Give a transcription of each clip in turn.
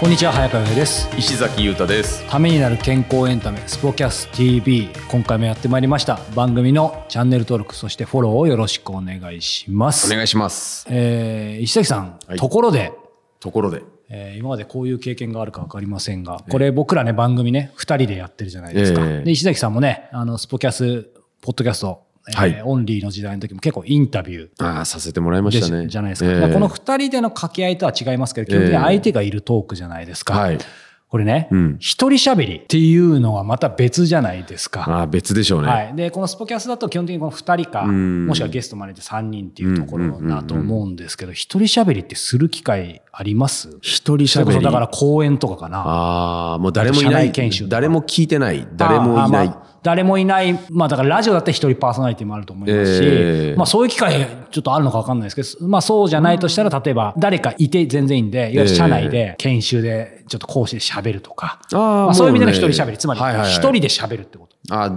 こんにちは早川洋平です。石崎裕太です。ためになる健康エンタメスポキャス TV 今回もやってまいりました番組のチャンネル登録そしてフォローをよろしくお願いします。お願いします。えー石崎さん、はい。ところで。ところで。えー今までこういう経験があるか分かりませんが、これ僕らね、番組ね、2人でやってるじゃないですか。ええ。で、石崎さんもね、あの、スポキャス、ポッドキャスト、えーはい。オンリーの時代の時も結構インタビューああさせてもらいまでしたね。じゃないですか。ええ。だからこの2人での掛け合いとは違いますけど、基本的に相手がいるトークじゃないですか。はい。これねうん、一、人喋りっていうのはまた別じゃないですか。ああ別でしょうね、はい、でこのスポキャスだと基本的にこの2人かん。もしくはゲストまでで3人っていうところだと思うんですけど一人喋りってする機会あります？一人喋り。そだから講演とかかな。ああもう誰もい社ない内研修とか。誰も聞いてない。誰もいない、誰もいない、まあだからラジオだって一人パーソナリティもあると思いますし、ええ。まあそういう機会ちょっとあるのか分かんないですけど、まあそうじゃないとしたら、例えば誰かいて全然いいんで、いわゆる社内で研修でちょっと講師で喋るとか、あーまあそういう意味での一人喋り、つまり一人で喋るってこと。あ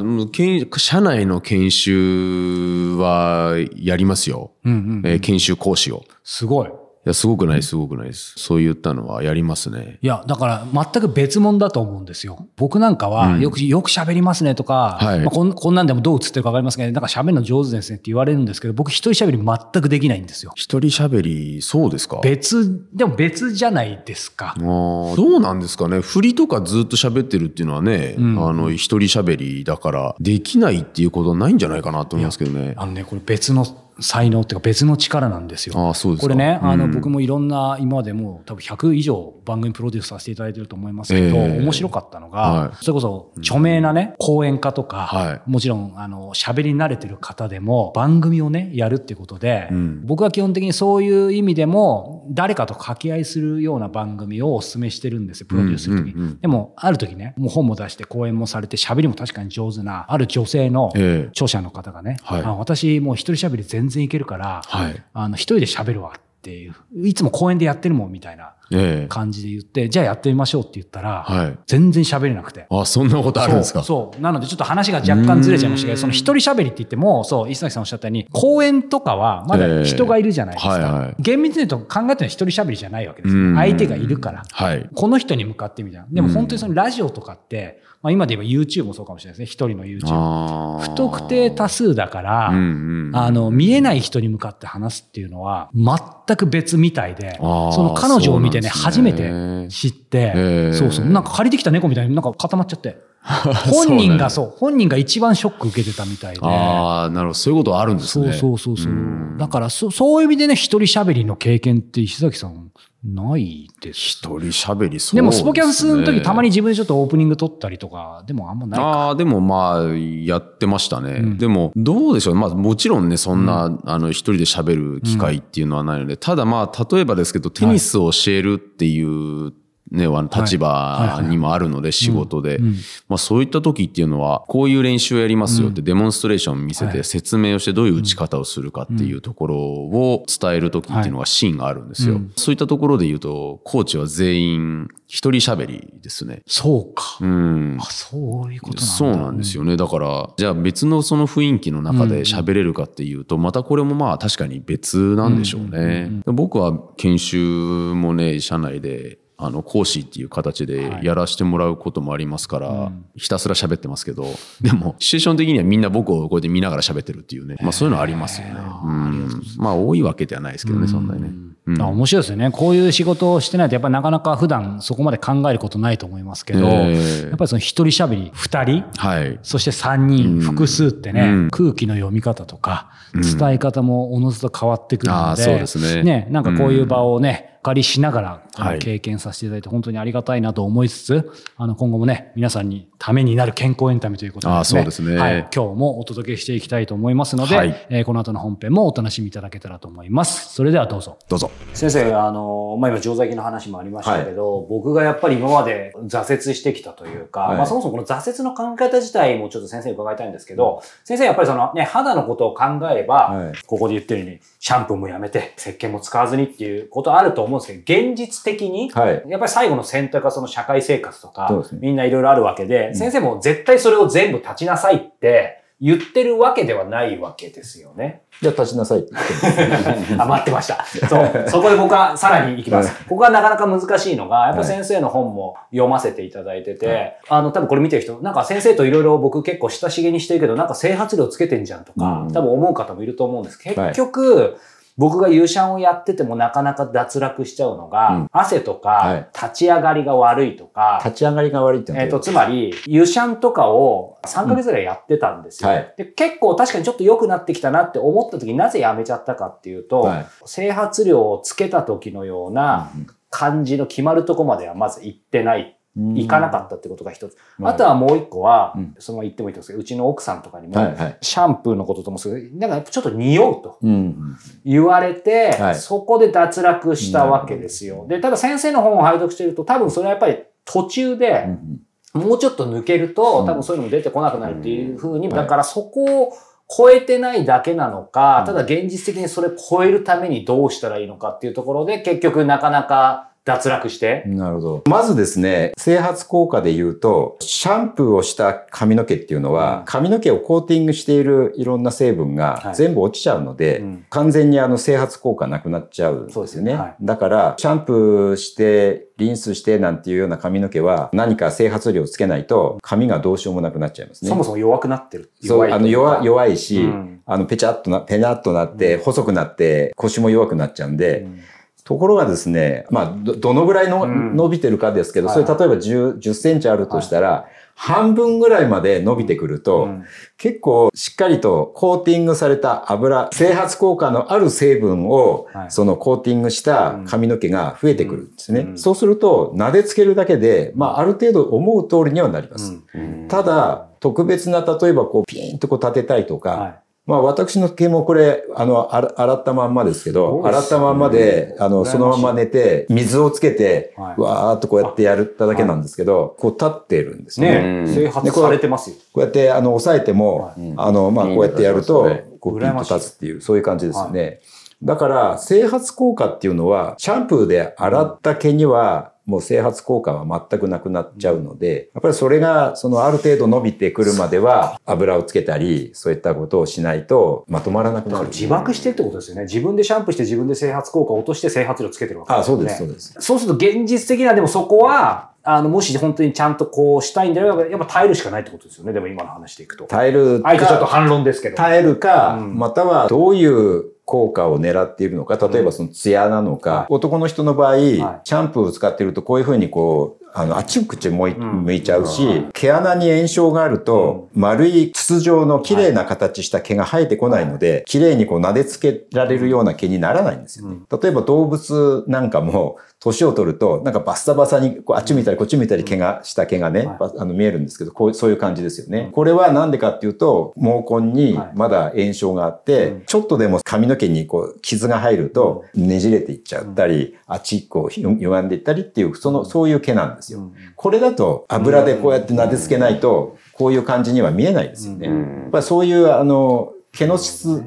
社内の研修はやりますよ、うんうん。えー研修講師を。すごい。いやすごくないすごくないですそう言ったのはやりますねいや、だから全く別物だと思うんですよ。僕なんかはよく、よく喋りますねとか、はいまあこんこんなんでもどう映ってるか分かりますけど、なんか喋るの上手ですねって言われるんですけど、僕一人喋り全くできないんですよ。一人喋りそうですか？別、でも別じゃないですか。あーどうなんですかね？振りとかずっと喋ってるっていうのはね、あの一人喋りだからできないっていうことはないんじゃないかなと思いますけどね。あのね、これ別の才能っていうか別の力なんですよ。ああそうですか。これね、あの、うん僕もいろんな、今までもう多分100以上番組プロデュースさせていただいてると思いますけど、ええ。面白かったのが、はい。それこそ著名なね、講演家とか、はい。もちろん、あの、喋り慣れてる方でも番組をね、やるってことで、ん。僕は基本的にそういう意味でも、誰かと掛け合いするような番組をお勧めしてるんですよ、プロデュースするときに。うんうんうんでも、ある時ね、もう本も出して講演もされて、喋りも確かに上手な、ある女性のええ。著者の方がね、はい。あ私もう一人喋り全然いけるから、はい。あの一人で喋るわっていう、いつも公園でやってるもんみたいなええ感じで言って、じゃあやってみましょうって言ったら、はい全然喋れなくて。あそんなことあるんですか？そう。なのでちょっと話が若干ずれちゃいましたけど、その一人喋りって言っても、そう、石崎さんおっしゃったように、公園とかはまだ人がいるじゃないですか。ええはいはい厳密に言うと考えてるのは一人喋りじゃないわけです。相手がいるから。はい。この人に向かってみたいな。でも本当にそのラジオとかって、まあ今で言えば YouTube もそうかもしれないですね。一人の YouTube。不特定多数だから、うんうんあの、見えない人に向かって話すっていうのは、全く別みたいで、その彼女を見てね、初めて知って、えそうそう、なんか借りてきた猫みたいになんか固まっちゃって、本人がそう、本人が一番ショック受けてたみたいで、ああ、なるほど。そういうことあるんですそうね。そうそうそう。うん。だからそ、そういう意味でね、一人喋りの経験って石崎さん、ないです。一人喋りそうでも、スポキャスの時たまにに自分でちょっとオープニング撮ったりとか、でもあんまないか。ああ、でもまあ、やってましたね。んでも、どうでしょう。まあ、もちろんね、そんな、あの、一人で喋る機会っていうのはないので、ただまあ、例えばですけど、テニスを教えるっていう、ね、立場にもあるので、仕事で。うんまあ、そういった時っていうのは、こういう練習をやりますよってデモンストレーション見せはいて説明をしてどういう打ち方をするかっていうところを伝える時っていうのがシーンがあるんですよ。うんそういったところで言うと、コーチは全員一人喋りですね。そうか。うん。あ、そういうことなんだ。そうなんですよね。だから、じゃあ別のその雰囲気の中で喋れるかっていうと、またこれもまあ確かに別なんでしょうね。僕は研修もね、社内で、あの、講師っていう形でやらせてもらうこともありますから、ひたすら喋ってますけど、でも、シチュエーション的にはみんな僕をこうやって見ながら喋ってるっていうね。まあそういうのありますよね。うん。まあ多いわけではないですけどね、そんなにね。うんあ面白いですよね。こういう仕事をしてないと、やっぱりなかなか普段そこまで考えることないと思いますけど、ええやっぱりその一人喋り、二人、はい。そして三人、複数ってね、うん空気の読み方とか、伝え方もおのずと変わってくるので、そうですねなんかこういう場をね、お借りしながら、はい経験させていただいて本当にありがたいなと思いつつ、あの、今後もね、皆さんにためになる健康エンタメということで、あそうですねはい。今日もお届けしていきたいと思いますので、はいえーこの後の本編もお楽しみいただけたらと思います。それではどうぞ。どうぞ。先生、あの、まあ、今、常在菌の話もありましたけど、僕がやっぱり今まで挫折してきたというか、はいまあ、そもそもこの挫折の考え方自体もちょっと先生に伺いたいんですけど、先生やっぱりそのね、肌のことを考えれば、はいここで言ってるように、シャンプーもやめて、石鹸も使わずにっていうことあると思うんですけど、現実的に、はい。やっぱり最後の選択はその社会生活とか、ねみんないろいろあるわけで、先生も絶対それを全部立ちなさいって言ってるわけではないわけですよね。じゃあ立ちなさいって言ってます。あ、待ってました。そう。そこで僕はさらに行きます。ここがなかなか難しいのが、やっぱ先生の本も読ませていただいてて、あの、多分これ見てる人、なんか先生といろいろ僕結構親しげにしてるけど、なんか整髪料つけてんじゃんとか、うん多分思う方もいると思うんです。結局、僕が有シャンをやっててもなかなか脱落しちゃうのが、うん。汗とかはい、立ち上がりが悪いとか、立ち上がりが悪いってえっ、と、つまり、ユシャンとかを3ヶ月ぐらいやってたんですよ。うん。はい。で結構確かにちょっと良くなってきたなって思った時になぜやめちゃったかっていうと、はい。整髪料をつけた時のような感じの決まるとこまではまず行ってない、行かなかったってことが一つ。うんあとはもう一個は、うん。その言ってもいいと思うんですけど、うちの奥さんとかにも、はいはい。シャンプーのことともする、なんかちょっと匂うとうん。言われて、はい。そこで脱落したわけですよ。で、ただ先生の本を拝読してると、多分それはやっぱり途中で、うんもうちょっと抜けると、うん。多分そういうのも出てこなくなるっていうふうに、うん。だからそこを超えてないだけなのか、ただ現実的にそれ超えるためにどうしたらいいのかっていうところで、結局なかなか脱落して、なるほど。まずですね、整髪効果で言うと、シャンプーをした髪の毛っていうのは、髪の毛をコーティングしているいろんな成分はい。が全部落ちちゃうので、うん。完全にあの整髪効果なくなっちゃうんですよね。そうですね。はい。だから、シャンプーして、リンスしてなんていうような髪の毛は、何か整髪料をつけないと、髪がどうしようもなくなっちゃいますね。そもそも弱くなってる。そう、あの弱い弱いし、うん。あのペチャっとな、ペナっとなって、細くなって、腰も弱くなっちゃうんで、うんところがですね、まあ、ど、どのぐらいの、うん。伸びてるかですけど、はい。それ例えば10、10センチあるとしたら、半分ぐらいまで伸びてくると、うん。結構しっかりとコーティングされた油、整髪効果のある成分を、はい。そのコーティングした髪の毛が増えてくるんですね。うん。そうすると、撫でつけるだけで、まあ、ある程度思う通りにはなります。うん。ただ、特別な、例えばこう、ピーンとこう立てたいとか、はいまあ私の毛もこれ、あの、洗ったまんまですけど、洗ったまんまで、あの、そのまま寝て、水をつけて、はい。わーっとこうやってやっただけなんですけど、こう立ってるんですね。ねえ、整髪されてますよ。こうやって、あの、押さえても、あの、まあ、こうやってやるとうん、こう、ピンと立つっていう、そういう感じですよね。だから、整髪効果っていうのは、シャンプーで洗った毛には、もう整髪効果は全くなくなっちゃうので、やっぱりそれが、そのある程度伸びてくるまでは、油をつけたり、そういったことをしないと、まとまらなくなる。自爆してるってことですよね。自分でシャンプーして自分で整髪効果を落として整髪料つけてるわけあ、そうよねです、そうです。そうすると現実的な、でもそこは、あの、もし本当にちゃんとこうしたいんであれば、やっぱ耐えるしかないってことですよね。でも今の話でいくと。耐えるか、相手ちょっと反論ですけど。耐えるか、うんまたはどういう効果を狙っているのか、例えばそのツヤなのか、はい。男の人の場合、い。シャンプーを使ってるとこういうふうにこう、あの、あっちこっち向い,、ん。向いちゃうし、毛穴に炎症があると、丸い筒状の綺麗な形した毛が生えてこないので、綺麗にこう撫でつけられるような毛にならないんですよね。例えば動物なんかも、年を取ると、なんかバッサバサに、こうあっち見たりこっち見たり毛が、した毛がね、あの見えるんですけど、こうそういう感じですよね。これはなんでかっていうと、毛根にはい。まだ炎症があって、うん。ちょっとでも髪の毛にこう傷が入ると、ねじれていっちゃったり、あっちこうゆ歪んでいったりっていう、その、そういう毛なんですよ。うんこれだと油でこうやって撫でつけないと、こういう感じには見えないですよね。やっぱりそういう、あの、毛の質、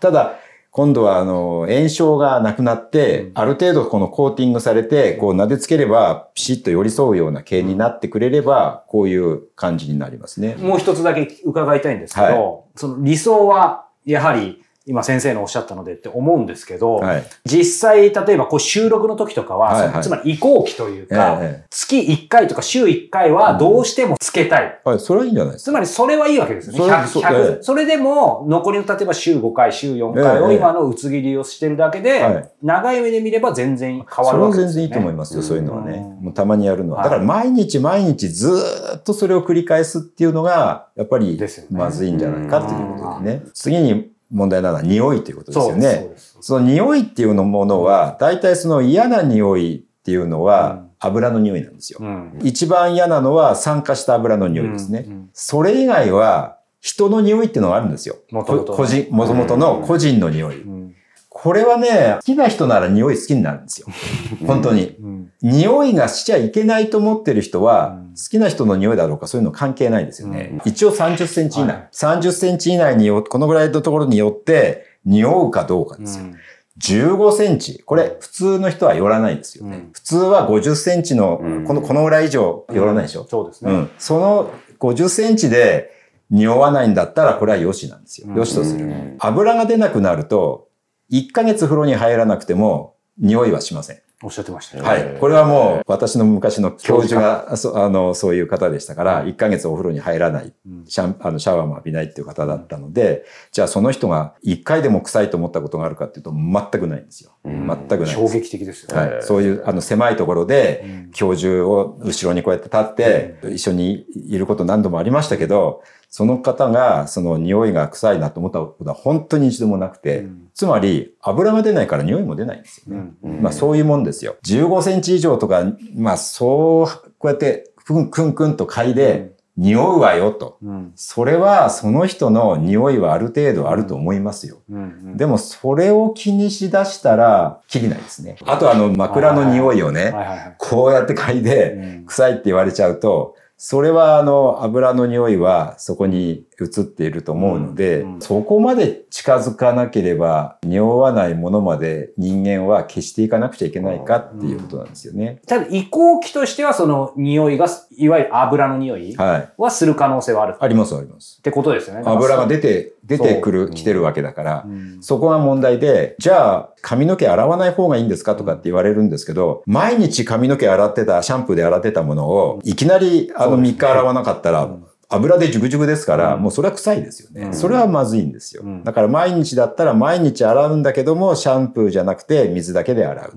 ただ、今度は、あの、炎症がなくなって、ある程度このコーティングされて、こう撫でつければ、ピシッと寄り添うような毛になってくれれば、こういう感じになりますね。もう一つだけ伺いたいんですけど、はその理想は、やはり、今先生のおっしゃったのでって思うんですけど、はい。実際、例えばこう収録の時とかは、はいはいつまり移行期というか、えええ月1回とか週1回はどうしてもつけたい。はい、それはいいんじゃないですか。つまりそれはいいわけですよね。それ100そう100ええそれでも、残りの例えば週5回、週4回をええ今の薄切りをしてるだけで、はい長い目で見れば全然変わそれはるわけですよね。全然いいと思いますよ、そういうのはね。うんもうたまにやるのは。はいだから毎日毎日ずーっとそれを繰り返すっていうのが、やっぱりまずいんじゃないかっていうことでね。次に問題なのは匂いということですよねです。その匂いっていうのものは、大体その嫌な匂いっていうのは油の匂いなんですよ。うん。一番嫌なのは酸化した油の匂いですね。うんうんそれ以外は人の匂いっていうのがあるんですよ。元々こ個人、もともとの個人の匂い。うんこれはね、好きな人なら匂い好きになるんですよ。本当に。うん匂いがしちゃいけないと思ってる人は、うん好きな人の匂いだろうかそういうの関係ないですよね。一応30センチ以内。はい30センチ以内によ、このぐらいのところによって、匂うかどうかですよ。15センチ。これ、普通の人は寄らないですよね。うん普通は50センチの、この、このぐらい以上寄らないでしょ。そうですね。うん。その50センチで匂わないんだったら、これは良しなんですよ。うん良しとする。油が出なくなると、1ヶ月風呂に入らなくても、匂いはしません。おっしゃってましたね。はい。これはもう、私の昔の教授が、そあの、そういう方でしたから、1ヶ月お風呂に入らない、シャンあのシャワーも浴びないっていう方だったので、じゃあその人が1回でも臭いと思ったことがあるかっていうと、全くないんですよ。全くない。衝撃的ですよね。はい、そういうあの狭いところで教授を後ろにこうやって立って一緒にいること何度もありましたけどその方がその匂いが臭いなと思ったことは本当に一度もなくて、つまり油が出ないから匂いも出ないんですよね。まあそういうもんですよ。15センチ以上とか、まあそう、こうやってクンクンクンと嗅いで匂うわよと。うんそれはその人の匂いはある程度あると思いますよ。うんうんでもそれを気にしだしたら、きりないですね。あとあの枕の匂いをね。こうやって嗅いで、臭いって言われちゃうと、それはあの油の匂いはそこに移っていると思うので、うんうんそこまで近づかなければ匂わないものまで人間は消していかなくちゃいけないかっていうことなんですよね。ただ移行期としてはその匂いが、いわゆる油の匂いはい。はする可能性はあるっありますあります。てことですよね。油が出て、出てくる、来てるわけだから、うんそこが問題で、じゃあ髪の毛洗わない方がいいんですかとかって言われるんですけど、毎日髪の毛洗ってた、シャンプーで洗ってたものを、いきなりあの3日洗わなかったら、油でジュブジュブですから、もうそれは臭いですよね。それはまずいんですよ。だから毎日だったら毎日洗うんだけども、シャンプーじゃなくて水だけで洗う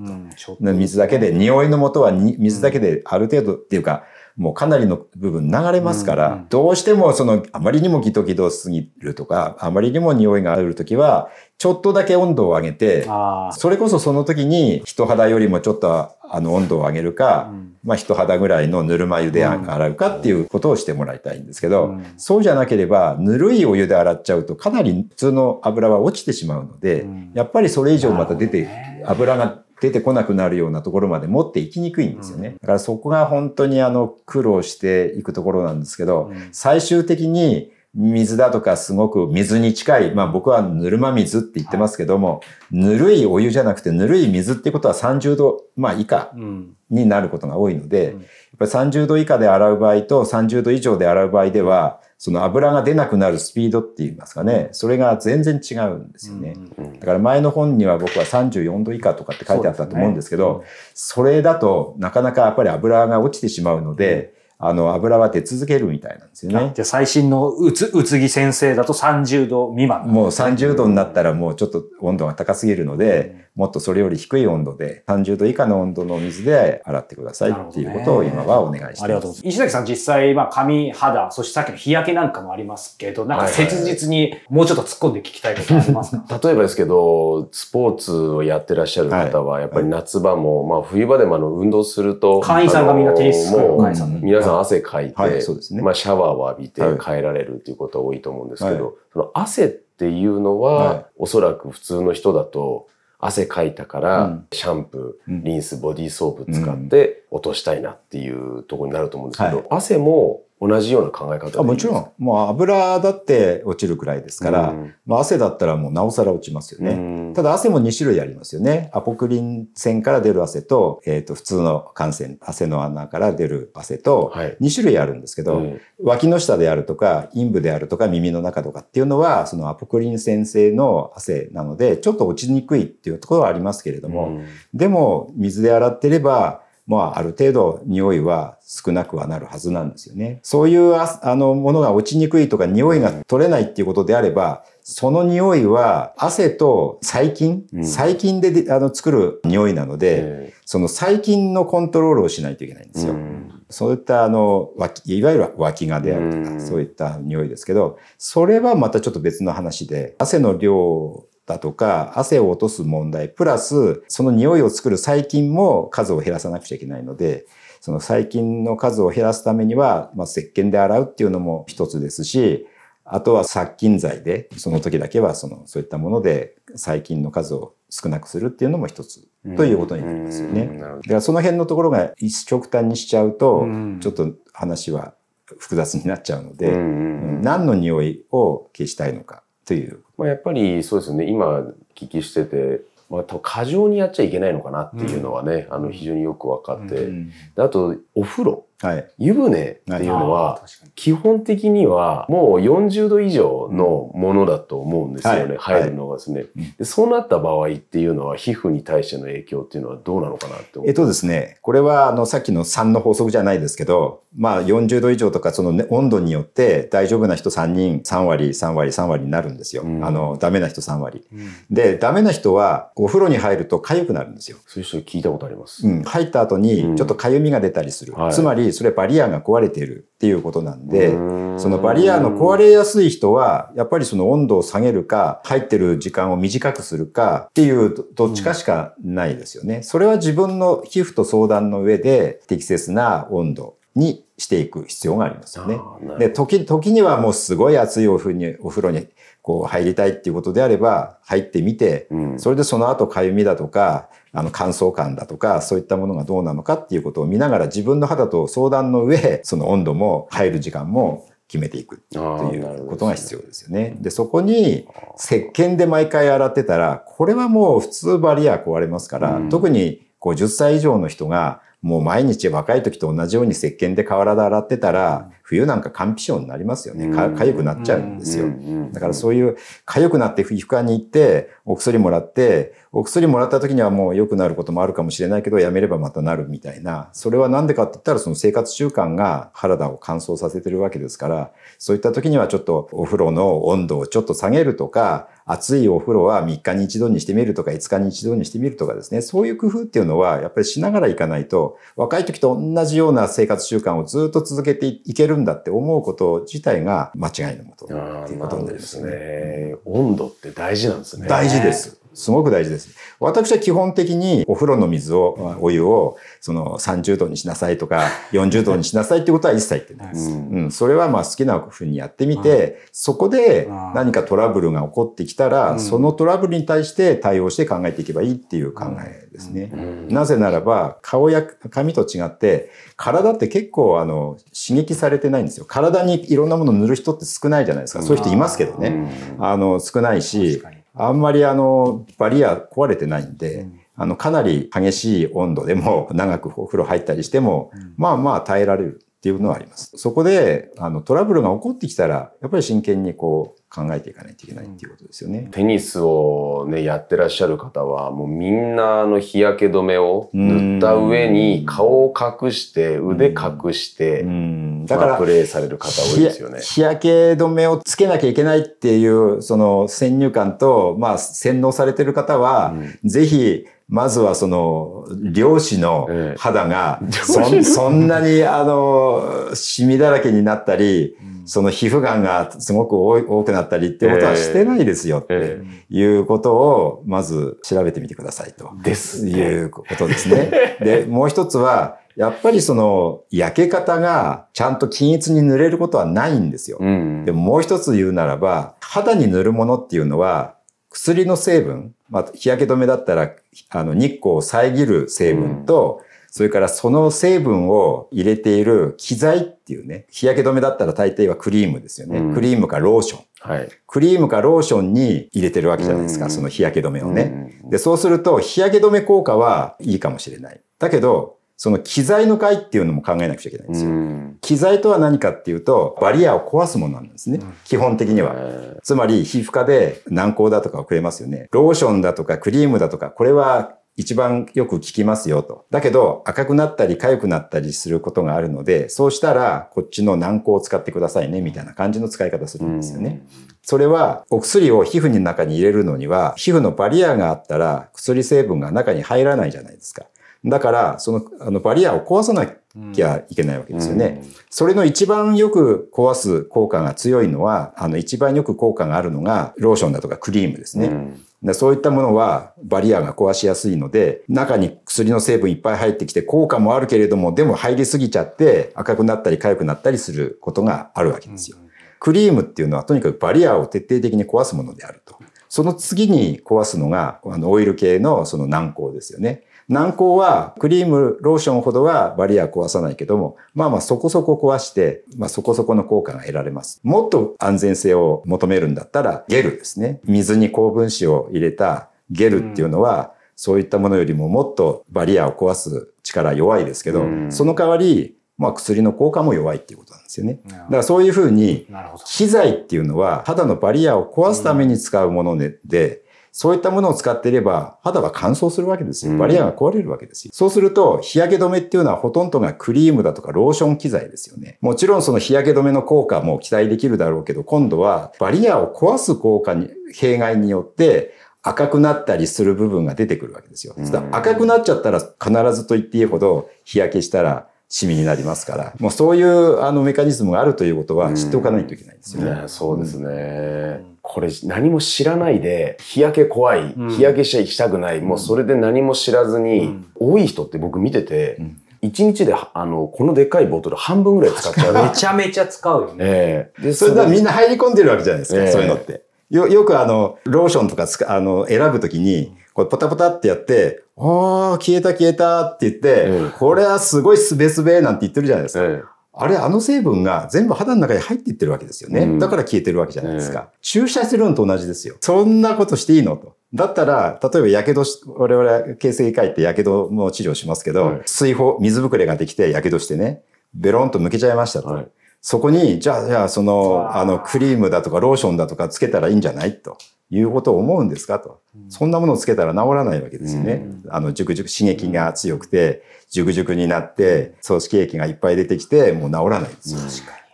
と。水だけで、匂いの元はに水だけである程度っていうか、もうかなりの部分流れますから、どうしてもその、あまりにもギトギトすぎるとか、あまりにも匂いがあるときは、ちょっとだけ温度を上げて、あそれこそその時に人肌よりもちょっとあの温度を上げるか、まあ人肌ぐらいのぬるま湯で洗うかっていうことをしてもらいたいんですけど、そうじゃなければぬるいお湯で洗っちゃうとかなり普通の油は落ちてしまうので、やっぱりそれ以上また出て、油が出てこなくなるようなところまで持っていきにくいんですよね。だからそこが本当にあの苦労していくところなんですけど、最終的に水だとかすごく水に近い、まあ僕はぬるま水って言ってますけども、ぬるいお湯じゃなくてぬるい水ってことは30度、まあ以下うん。になることが多いので、やっぱり30度以下で洗う場合と30度以上で洗う場合では、その油が出なくなるスピードって言いますかね、それが全然違うんですよね。だから前の本には僕は34度以下とかって書いてあったと思うんですけど、それだとなかなかやっぱり油が落ちてしまうので、あの油は出続けるみたいなんですよね。じゃあ最新のうつ、うつぎ先生だと30度未満。もう30度になったらもうちょっと温度が高すぎるので、もっとそれより低い温度で、30度以下の温度の水で洗ってくださいっていうことを今はお願いしています。ありがとうございます。石崎さん実際、まあ髪、肌、そしてさっきの日焼けなんかもありますけど、なんか切実にもうちょっと突っ込んで聞きたいことありますか？例えばですけど、スポーツをやってらっしゃる方は、やっぱり夏場も、まあ冬場でもあの運動すると、会員さんがみんなテニスもう会員さんだ皆さん汗かいて、はいね。まあシャワーを浴びてはい。帰られるっていうことは多いと思うんですけど、はい。その汗っていうのは、はい。おそらく普通の人だと、汗かいたから、うん。シャンプー、うん。リンス、ボディーソープ使って落としたいなっていうところになると思うんですけど、はい。汗も同じような考え方あもちろん、もう油だって落ちるくらいですから、うん。まあ、汗だったらもうなおさら落ちますよね。うん。ただ汗も2種類ありますよね。アポクリン腺から出る汗と、えっ、と、普通の汗腺、汗の穴から出る汗と、はい。2種類あるんですけど、うん。脇の下であるとか、陰部であるとか、耳の中とかっていうのは、そのアポクリン腺性の汗なので、ちょっと落ちにくいっていうところはありますけれども、うん。でも、水で洗ってれば、まあ、ある程度匂いは少なくはなるはずなんですよね。そういうああのものが落ちにくいとか匂いが取れないっていうことであれば、その匂いは汗と細菌、うん細菌でであの作る匂いなので、えその細菌のコントロールをしないといけないんですよ。うんそういったあの、脇いわゆる脇がであるとか、うんそういった匂いですけど、それはまたちょっと別の話で、汗の量だとか、汗を落とす問題、プラス、その匂いを作る細菌も数を減らさなくちゃいけないので、その細菌の数を減らすためには、まあ、石鹸で洗うっていうのも一つですし、あとは殺菌剤で、その時だけはその、そういったもので細菌の数を少なくするっていうのも一つということになりますよね。だからその辺のところが一極端にしちゃうとうん、ちょっと話は複雑になっちゃうので、何の匂いを消したいのかという。まあ、やっぱりそうですよね。今お聞きしてて、まあ、多分過剰にやっちゃいけないのかなっていうのはね、あの非常によく分かって、うん。であとお風呂はい。湯船っていうのは、基本的にはもう40度以上のものだと思うんですよね、はい入るのがですね、うんでそうなった場合っていうのは皮膚に対しての影響っていうのはどうなのかなって思えっとですね、これはあのさっきの3の法則じゃないですけど、まあ40度以上とかその、ね、温度によって大丈夫な人3人3割、3割、3割になるんですよ。うんあの、ダメな人3割。で、ダメな人はお風呂に入ると痒くなるんですよ。そういう人聞いたことあります。うん、入った後にちょっと痒みが出たりする。はいつまりそれバリアが壊れているっていうことなんで、うん。そのバリアの壊れやすい人は、やっぱりその温度を下げるか、入ってる時間を短くするかっていうどどっちかしかないですよね。それは自分の皮膚と相談の上で適切な温度にしていく必要がありますよね。で、時、時にはもうすごい熱いお風呂に、お風呂にこう入りたいっていうことであれば、入ってみて、うん。それでその後痒みだとか、あの乾燥感だとか、そういったものがどうなのかっていうことを見ながら自分の肌と相談の上、その温度も入る時間も決めていくっていうことが必要ですよね。で、そこに石鹸で毎回洗ってたら、これはもう普通バリア壊れますから、うん。特に50歳以上の人がもう毎日若い時と同じように石鹸で体洗ってたら、冬なんか乾皮症になりますよね。かうん痒くなっちゃうんですよ。だからそういう痒くなって皮膚科に行ってお薬もらってお薬もらった時にはもう良くなることもあるかもしれないけどやめればまたなるみたいなそれは何でかって言ったらその生活習慣が体を乾燥させてるわけですからそういった時にはちょっとお風呂の温度をちょっと下げるとか暑いお風呂は3日に一度にしてみるとか5日に一度にしてみるとかですねそういう工夫っていうのはやっぱりしながらいかないと若い時と同じような生活習慣をずっと続けていけるんだって思うこと自体が間違いのもとっていうことになりでますすね。ね。温度って大事なんですね。大事です。すごく大事です。私は基本的にお風呂の水を、お湯を、その30度にしなさいとか、40度にしなさいってことは一切言ってないです。うんうん、それはまあ好きなふうにやってみて、そこで何かトラブルが起こってきたら、そのトラブルに対して対応して考えていけばいいっていう考えですね。なぜならば、顔や髪と違って、体って結構あの、刺激されてないんですよ。体にいろんなもの塗る人って少ないじゃないですか。そういう人いますけどね。あの、少ないし、あんまりあの、バリア壊れてないんで、あの、かなり激しい温度でも長くお風呂入ったりしても、まあまあ耐えられるっていうのはあります。そこで、あの、トラブルが起こってきたら、やっぱり真剣にこう、考えていかないといけないっていうことですよね。テニスをね、やってらっしゃる方は、もうみんなあの日焼け止めを塗った上に顔を隠して、腕隠して、うん。だからまあプ、レーされる方多いですよね。日焼け止めをつけなきゃいけないっていう、その先入観と、まあ、洗脳されてる方は、ぜひ、まずはその、漁師のええ肌が、そんそんなに、あの、シミだらけになったり、その皮膚がんがすごく多くなったりってことはしてないですよってえいうことを、まず調べてみてくださいと。ですねいうことですね。で、もう一つは、やっぱりその、焼け方がちゃんと均一に塗れることはないんですよ。うんでももう一つ言うならば、肌に塗るものっていうのは、薬の成分、まあ、日焼け止めだったら、あの、日光を遮る成分と、それからその成分を入れている機材っていうね、日焼け止めだったら大抵はクリームですよね。うんクリームかローション。はい。クリームかローションに入れてるわけじゃないですか、うんその日焼け止めをね。うんで、そうすると、日焼け止め効果はいいかもしれない。だけど、その機材の害っていうのも考えなくちゃいけないんですよ。うん機材とは何かっていうと、バリアを壊すものなんですね。基本的には。えつまり、皮膚科で軟膏だとかをくれますよね。ローションだとかクリームだとか、これは一番よく効きますよと。だけど、赤くなったり痒くなったりすることがあるので、そうしたら、こっちの軟膏を使ってくださいね、みたいな感じの使い方するんですよね。それは、お薬を皮膚の中に入れるのには、皮膚のバリアがあったら、薬成分が中に入らないじゃないですか。だから、その、あの、バリアを壊さなきゃいけないわけですよね。それの一番よく壊す効果が強いのは、あの、一番よく効果があるのが、ローションだとかクリームですね。でそういったものはバリアが壊しやすいので、中に薬の成分いっぱい入ってきて効果もあるけれども、でも入りすぎちゃって赤くなったり痒くなったりすることがあるわけですよ。クリームっていうのはとにかくバリアを徹底的に壊すものであると。その次に壊すのが、あの、オイル系のその軟膏ですよね。軟膏は、クリーム、ローションほどはバリア壊さないけども、まあまあそこそこ壊して、まあそこそこの効果が得られます。もっと安全性を求めるんだったら、ゲルですね。水に高分子を入れたゲルっていうのは、そういったものよりももっとバリアを壊す力弱いですけど、その代わり、まあ薬の効果も弱いっていうことなんですよね。だからそういうふうに。機材っていうのは肌のバリアを壊すために使うもので、でそういったものを使っていれば肌は乾燥するわけですよ。バリアが壊れるわけですよ。そうすると日焼け止めっていうのはほとんどがクリームだとかローション基剤ですよね。もちろんその日焼け止めの効果も期待できるだろうけど、今度はバリアを壊す効果に、弊害によって赤くなったりする部分が出てくるわけですよ。赤くなっちゃったら必ずと言っていいほど日焼けしたらシミになりますから、もうそういうあのメカニズムがあるということは知っておかないといけないんですよね。ね、そうですね。これ何も知らないで、日焼け怖い、日焼けしちゃしたくない、もうそれで何も知らずに、多い人って僕見てて、一日で、あの、このでっかいボトル半分ぐらい使っちゃう。めちゃめちゃ使うよね。ええ。で、それではみんな入り込んでるわけじゃないですか、ええ。そういうのって。よ、よくあの、ローションとかあの、選ぶときに、これポタポタってやって、ああ、消えた消えたって言って、ええこれはすごいすべすべなんて言ってるじゃないですか。えあれ、あの成分が全部肌の中に入っていってるわけですよね。うんだから消えてるわけじゃないですか。注射するのと同じですよ。そんなことしていいのと。だったら、例えば、やけどし、我々、形成外科医ってやけどの治療しますけど、はい水泡、水ぶくれができて、やけどしてね、ベロンとむけちゃいましたと。はいそこに、じゃあ、じゃあ、その、あの、クリームだとかローションだとかつけたらいいんじゃないということを思うんですかと。そんなものをつけたら治らないわけですよね。あの、熟々、刺激が強くて、熟々になって、組織液がいっぱい出てきて、もう治らないんですよ。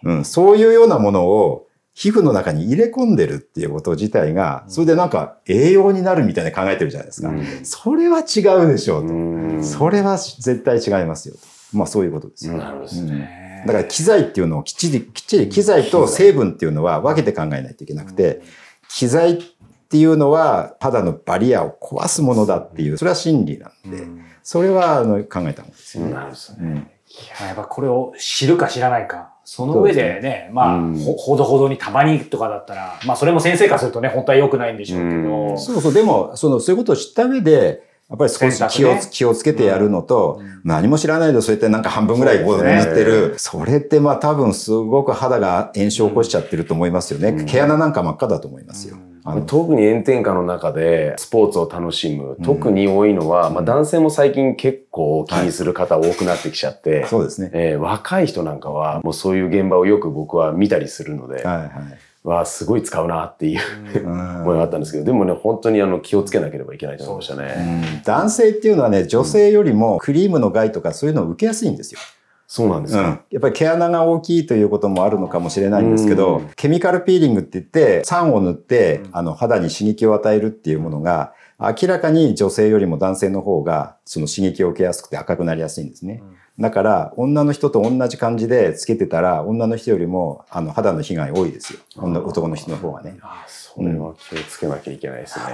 うん、そういうようなものを皮膚の中に入れ込んでるっていうこと自体が、それでなんか栄養になるみたいな考えてるじゃないですか。それは違うでしょうと。それは絶対違いますよと。まあそういうことですよ。なるほどですね。だから機材っていうのをきっちり、きっちり機材と成分っていうのは分けて考えないといけなくて、機材っていうのは肌のバリアを壊すものだっていう、それは真理なんで、それはあの考えた方がいいですよね。なるほどね。いややっぱこれを知るか知らないか。その上でね、まあ、ほほどほどにたまにとかだったら、まあそれも先生からするとね、本当は良くないんでしょうけど。そうそう、でも、その、そういうことを知った上で、やっぱり少し気を,、ね気をつけてやるのと、何も知らないでそうやってなんか半分ぐらいこうそうですね塗ってる。それってまあ多分すごく肌が炎症を起こしちゃってると思いますよね。毛穴なんか真っ赤だと思いますよ。あの特に炎天下の中でスポーツを楽しむ、特に多いのは、まあ男性も最近結構気にする方多くなってきちゃって、そうですね。えー若い人なんかはもうそういう現場をよく僕は見たりするので、はいはい。わあすごい使うなっていう、思いがあったんですけど、でもね、本当にあの気をつけなければいけないと思いましたね。男性っていうのはね、女性よりもクリームの害とかそういうのを受けやすいんですよ。そうなんですか。うん、やっぱり毛穴が大きいということもあるのかもしれないんですけど、ケミカルピーリングって言って酸を塗って、あの肌に刺激を与えるっていうものが明らかに女性よりも男性の方がその刺激を受けやすくて赤くなりやすいんですね。だから女の人と同じ感じでつけてたら女の人よりもあの肌の被害多いですよ。女男の人の方がね。それは気をつけなきゃいけないですね。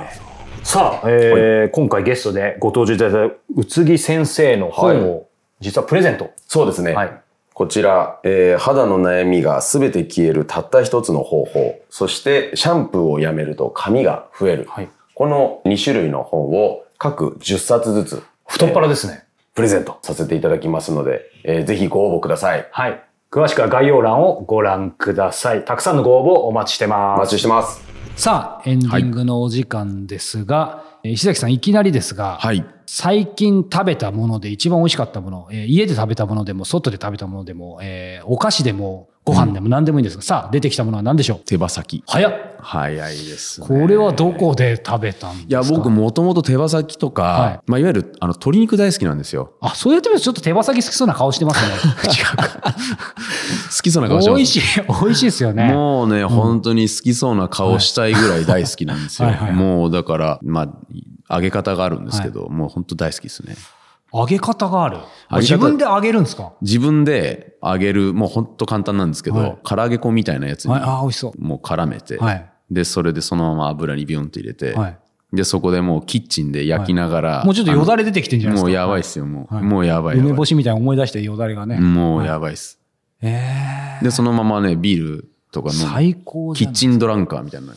さあ、えー今回ゲストでご登場いただいた宇津木先生の本を、実はプレゼント。そうですね。はい。こちら、えー肌の悩みがすべて消えるたった一つの方法。そして、シャンプーをやめると髪が増える。はいこの2種類の本を各10冊ずつ太っ腹ですね。プレゼントさせていただきますので、えーぜひご応募ください。はい。詳しくは概要欄をご覧ください。たくさんのご応募お待ちしておます。待ちしてます。さあ、エンディングのお時間ですが、えー石崎さんいきなりですが、はい。最近食べたもので一番美味しかったもの、えー家で食べたものでも、外で食べたものでも、えーお菓子でも、ご飯でも何でもいいんですが、さあ、出てきたものは何でしょう？手羽先。早っ早いです、ね。これはどこで食べたんですか？いや、僕もともと手羽先とか、はいまあ、いわゆる、あの、鶏肉大好きなんですよ。あ、そうやってみるとちょっと手羽先好きそうな顔してますね。好きそうな顔してます。美味しい、美味しいですよね。もうね、本当に好きそうな顔したいぐらい大好きなんですよ。はいはいはいもうだから、まあ、揚げ方があるんですけど、もう本当大好きですね。揚げ方がある。自分で揚げるんですか？自分で揚げる、もうほんと簡単なんですけど、はい唐揚げ粉みたいなやつにはい、ああ、美味しそう。もう絡めて、はいで、それでそのまま油にビュンと入れて、はい。で、そこでもうキッチンで焼きながら、もうちょっとよだれ出てきてんじゃないですか？もうやばいっすよ、もう。はいもうやばい。梅干しみたいに思い出してよだれがね。もうやばいっす。ええで、そのままね、ビールとか飲む。最高。キッチンドランカーみたいな。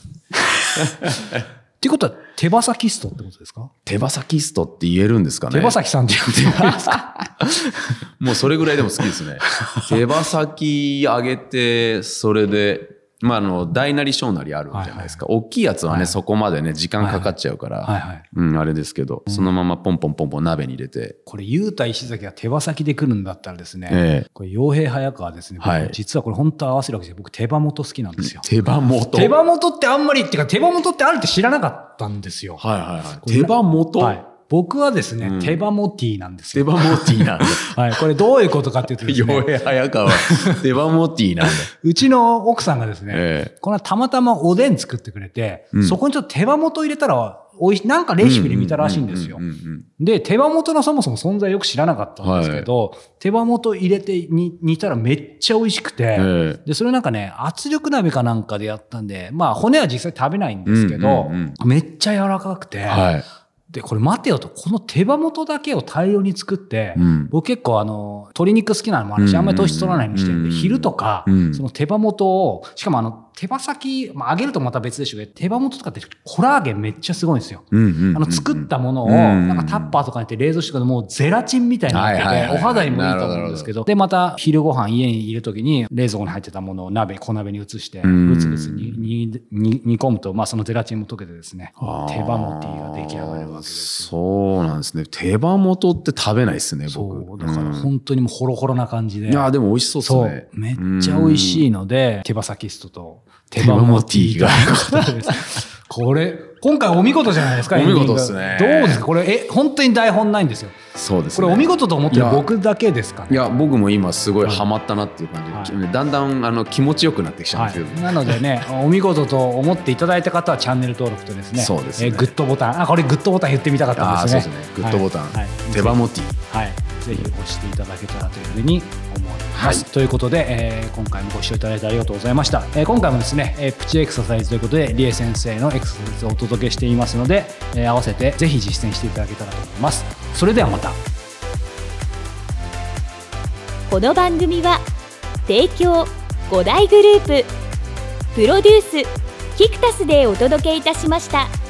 っていうことは手羽先ストってことですか？手羽先ストって言えるんですかね？手羽先さんって言ってもいいですか？もうそれぐらいでも好きですね。手羽先揚げて、それで、まあ、あの、大なり小なりあるじゃないですか。大きいやつはね、はいそこまでね、時間かかっちゃうから、はいはい。うん、あれですけど、そのままポンポンポンポン鍋に入れて、これ、ゆうた石崎が手羽先で来るんだったらですね、ええこれ、傭兵早川ですね、僕はい実はこれ本当合わせるわけですよ。僕、手羽元好きなんですよ。手羽元？手羽元ってあんまり、っていうか、手羽元ってあるって知らなかったんですよ。はいはいはい。手羽元、はい。僕はですね、うん手羽モティなんです手よ。羽モティなんだ。はい。これどういうことかっていうとですね、傭兵早川、手羽モティなんだ。うちの奥さんがですね、ええこのたまたまおでん作ってくれて、うんそこにちょっと手羽元入れたら、おいしなんかレシピで見たらしいんですよで、手羽元のそもそも存在よく知らなかったんですけど、手羽元入れてに煮たらめっちゃ美味しくて、えで、それなんかね、圧力鍋かなんかでやったんで、まあ骨は実際食べないんですけど、めっちゃ柔らかくて、はい。で、これ待てよと、この手羽元だけを大量に作って、うん。僕結構あの、鶏肉好きなのもあるし、うんあんまり糖質取らないようにしてるんで、うん昼とか、うんその手羽元を、しかもあの、手羽先、まあ、揚げるとまた別でしょうけど、手羽元とかってコラーゲンめっちゃすごいんですよ。あの、作ったものを、うんなんかタッパーとかに入れて冷蔵してもうゼラチンみたいになってて、お肌にもいいと思うんですけど、で、また昼ご飯家にいるときに冷蔵庫に入ってたものを鍋、小鍋に移して、うんぐつぐつに煮込むと、まあそのゼラチンも溶けてですね、手羽モティが出来上がるわけですよ。そうなんですね。手羽元って食べないですね、僕。そう、だからうん本当にもうホロホロな感じで。いや、でも美味しそうですそうね。、めっちゃ美味しいので、手羽先ストと手羽羽モモティティがが。これ、今回お見事じゃないですか、お見事エンディング。っすね。どうですか？これ、え、本当に台本ないんですよ。そうですね。これお見事と思ってる僕だけですか？ね。いや、僕も今すごいハマったなっていう感じで、はだんだんあの気持ちよくなってきちゃうんはですけど、い、なのでね、お見事と思っていただいた方はチャンネル登録とですね、そうですね。えーグッドボタン、あ、これグッドボタン言ってみたかったんですね。そうですね。グッドボタン、はい。はい。手羽モティ。はい、ぜひ押していただけたらというふうに思います。ということで、えー今回もご視聴いただいてありがとうございました。えー今回もですね、えープチエクササイズということで、リエ先生のエクササイズをお届けしていますので、えー合わせてぜひ実践していただけたらと思います。それではまた。この番組は提供5大グループプロデュースキクタスでお届けいたしました。